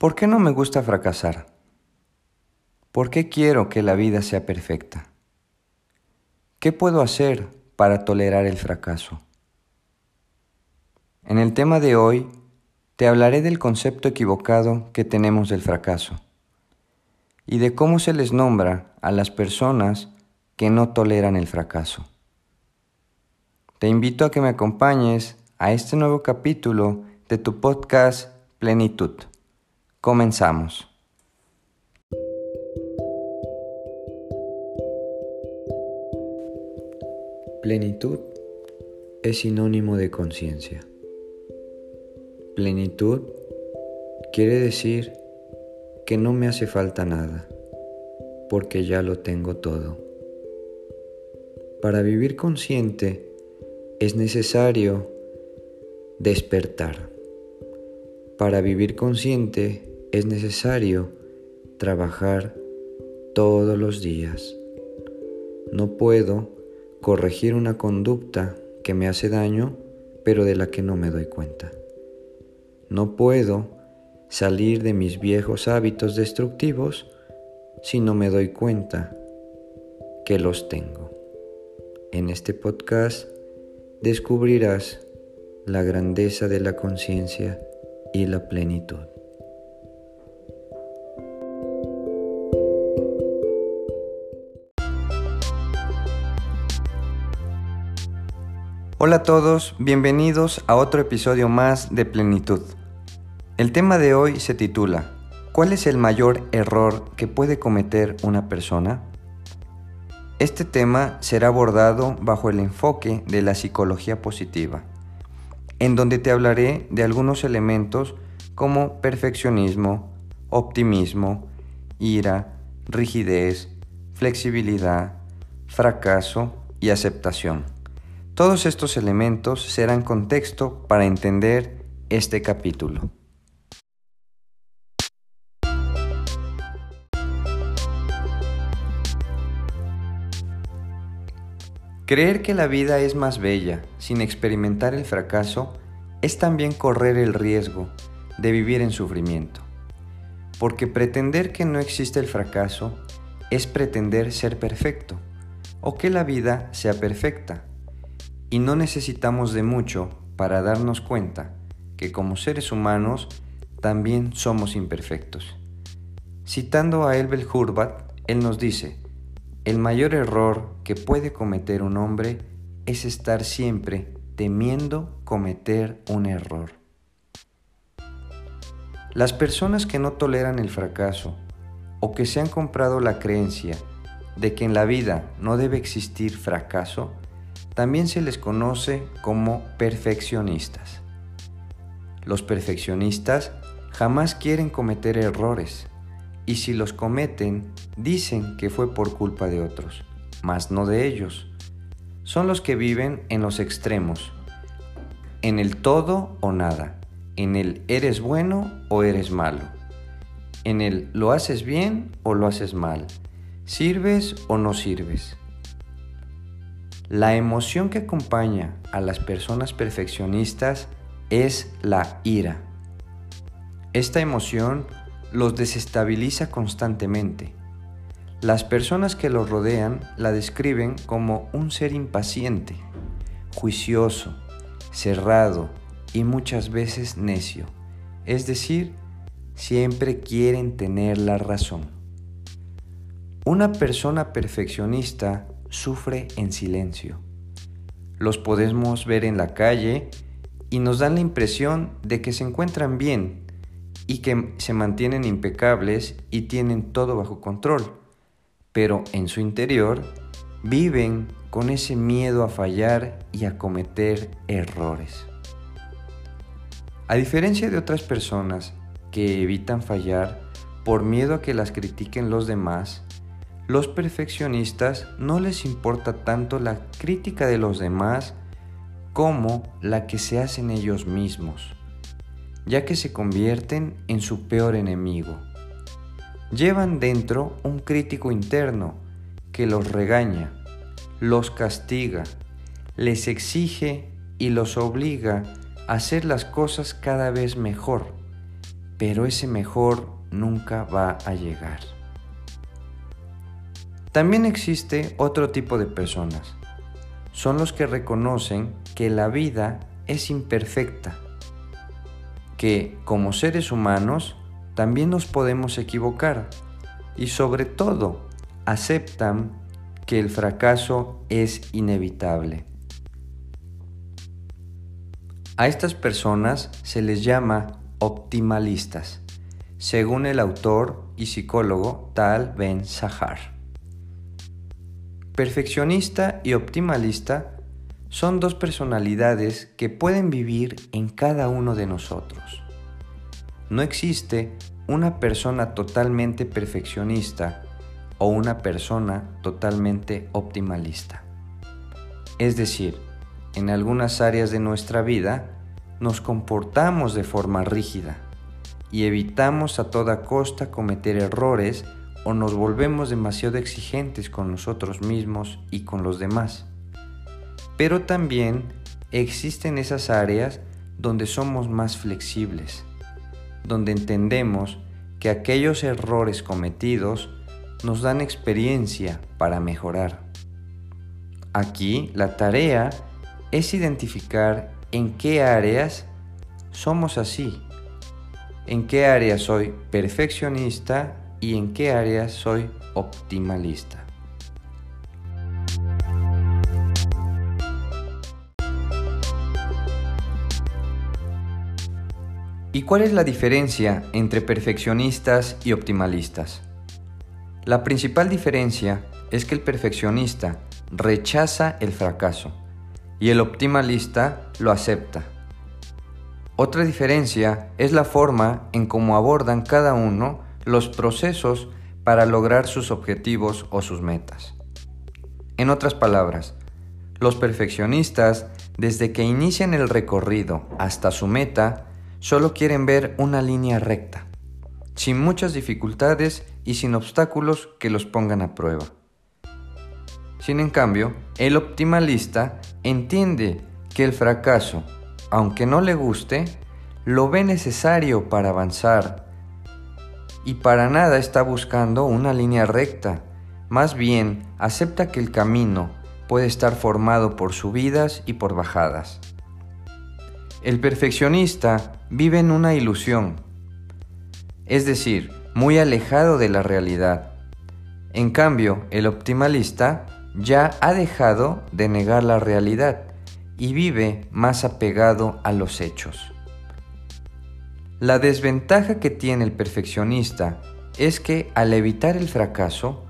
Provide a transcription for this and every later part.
¿Por qué no me gusta fracasar? ¿Por qué quiero que la vida sea perfecta? ¿Qué puedo hacer para tolerar el fracaso? En el tema de hoy te hablaré del concepto equivocado que tenemos del fracaso y de cómo se les nombra a las personas que no toleran el fracaso. Te invito a que me acompañes a este nuevo capítulo de tu podcast Plenitud. Comenzamos. Plenitud es sinónimo de conciencia. Plenitud quiere decir que no me hace falta nada, porque ya lo tengo todo. Para vivir consciente es necesario despertar. Para vivir consciente es necesario trabajar todos los días. No puedo corregir una conducta que me hace daño, pero de la que no me doy cuenta. No puedo salir de mis viejos hábitos destructivos si no me doy cuenta que los tengo. En este podcast descubrirás la grandeza de la conciencia y la plenitud. Hola a todos, bienvenidos a otro episodio más de Plenitud. El tema de hoy se titula ¿Cuál es el mayor error que puede cometer una persona? Este tema será abordado bajo el enfoque de la psicología positiva en donde te hablaré de algunos elementos como perfeccionismo, optimismo, ira, rigidez, flexibilidad, fracaso y aceptación. Todos estos elementos serán contexto para entender este capítulo. Creer que la vida es más bella sin experimentar el fracaso es también correr el riesgo de vivir en sufrimiento. Porque pretender que no existe el fracaso es pretender ser perfecto o que la vida sea perfecta. Y no necesitamos de mucho para darnos cuenta que como seres humanos también somos imperfectos. Citando a Elbel Hurbat, él nos dice, el mayor error que puede cometer un hombre es estar siempre temiendo cometer un error. Las personas que no toleran el fracaso o que se han comprado la creencia de que en la vida no debe existir fracaso, también se les conoce como perfeccionistas. Los perfeccionistas jamás quieren cometer errores y si los cometen, dicen que fue por culpa de otros, mas no de ellos. Son los que viven en los extremos, en el todo o nada, en el eres bueno o eres malo, en el lo haces bien o lo haces mal, sirves o no sirves. La emoción que acompaña a las personas perfeccionistas es la ira. Esta emoción los desestabiliza constantemente. Las personas que los rodean la describen como un ser impaciente, juicioso, cerrado y muchas veces necio, es decir, siempre quieren tener la razón. Una persona perfeccionista sufre en silencio. Los podemos ver en la calle y nos dan la impresión de que se encuentran bien, y que se mantienen impecables y tienen todo bajo control, pero en su interior viven con ese miedo a fallar y a cometer errores. A diferencia de otras personas que evitan fallar por miedo a que las critiquen los demás, los perfeccionistas no les importa tanto la crítica de los demás como la que se hacen ellos mismos ya que se convierten en su peor enemigo. Llevan dentro un crítico interno que los regaña, los castiga, les exige y los obliga a hacer las cosas cada vez mejor, pero ese mejor nunca va a llegar. También existe otro tipo de personas. Son los que reconocen que la vida es imperfecta, que como seres humanos también nos podemos equivocar y sobre todo aceptan que el fracaso es inevitable. A estas personas se les llama optimalistas, según el autor y psicólogo Tal Ben Sahar. Perfeccionista y optimalista son dos personalidades que pueden vivir en cada uno de nosotros. No existe una persona totalmente perfeccionista o una persona totalmente optimalista. Es decir, en algunas áreas de nuestra vida nos comportamos de forma rígida y evitamos a toda costa cometer errores o nos volvemos demasiado exigentes con nosotros mismos y con los demás. Pero también existen esas áreas donde somos más flexibles donde entendemos que aquellos errores cometidos nos dan experiencia para mejorar. Aquí la tarea es identificar en qué áreas somos así, en qué áreas soy perfeccionista y en qué áreas soy optimalista. ¿Y cuál es la diferencia entre perfeccionistas y optimalistas? La principal diferencia es que el perfeccionista rechaza el fracaso y el optimalista lo acepta. Otra diferencia es la forma en cómo abordan cada uno los procesos para lograr sus objetivos o sus metas. En otras palabras, los perfeccionistas, desde que inician el recorrido hasta su meta, solo quieren ver una línea recta, sin muchas dificultades y sin obstáculos que los pongan a prueba. Sin en cambio, el optimalista entiende que el fracaso, aunque no le guste, lo ve necesario para avanzar y para nada está buscando una línea recta, más bien acepta que el camino puede estar formado por subidas y por bajadas. El perfeccionista vive en una ilusión, es decir, muy alejado de la realidad. En cambio, el optimalista ya ha dejado de negar la realidad y vive más apegado a los hechos. La desventaja que tiene el perfeccionista es que al evitar el fracaso,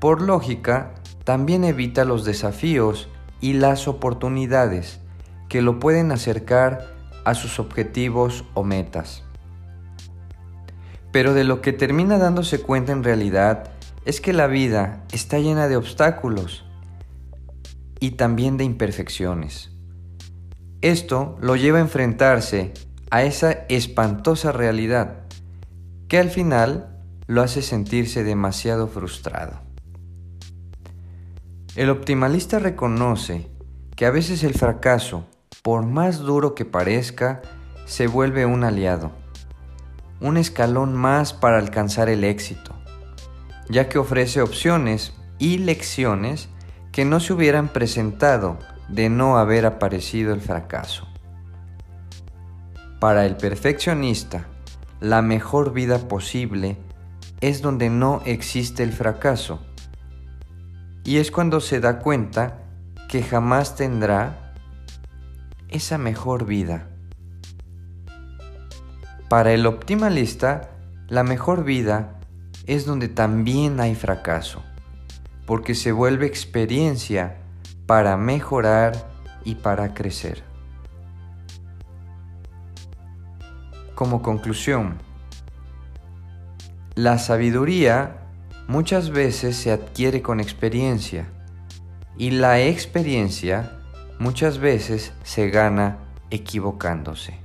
por lógica, también evita los desafíos y las oportunidades que lo pueden acercar a sus objetivos o metas. Pero de lo que termina dándose cuenta en realidad es que la vida está llena de obstáculos y también de imperfecciones. Esto lo lleva a enfrentarse a esa espantosa realidad que al final lo hace sentirse demasiado frustrado. El optimalista reconoce que a veces el fracaso por más duro que parezca, se vuelve un aliado, un escalón más para alcanzar el éxito, ya que ofrece opciones y lecciones que no se hubieran presentado de no haber aparecido el fracaso. Para el perfeccionista, la mejor vida posible es donde no existe el fracaso, y es cuando se da cuenta que jamás tendrá esa mejor vida. Para el optimalista, la mejor vida es donde también hay fracaso, porque se vuelve experiencia para mejorar y para crecer. Como conclusión, la sabiduría muchas veces se adquiere con experiencia y la experiencia muchas veces se gana equivocándose.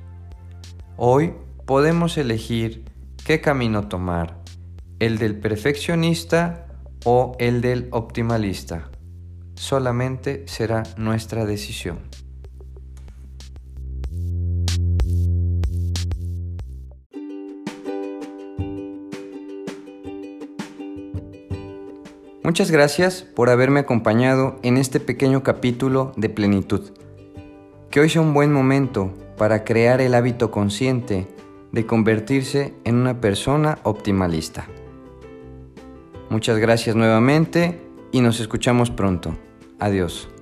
Hoy podemos elegir qué camino tomar, el del perfeccionista o el del optimalista. Solamente será nuestra decisión. Muchas gracias por haberme acompañado en este pequeño capítulo de plenitud. Que hoy sea un buen momento para crear el hábito consciente de convertirse en una persona optimalista. Muchas gracias nuevamente y nos escuchamos pronto. Adiós.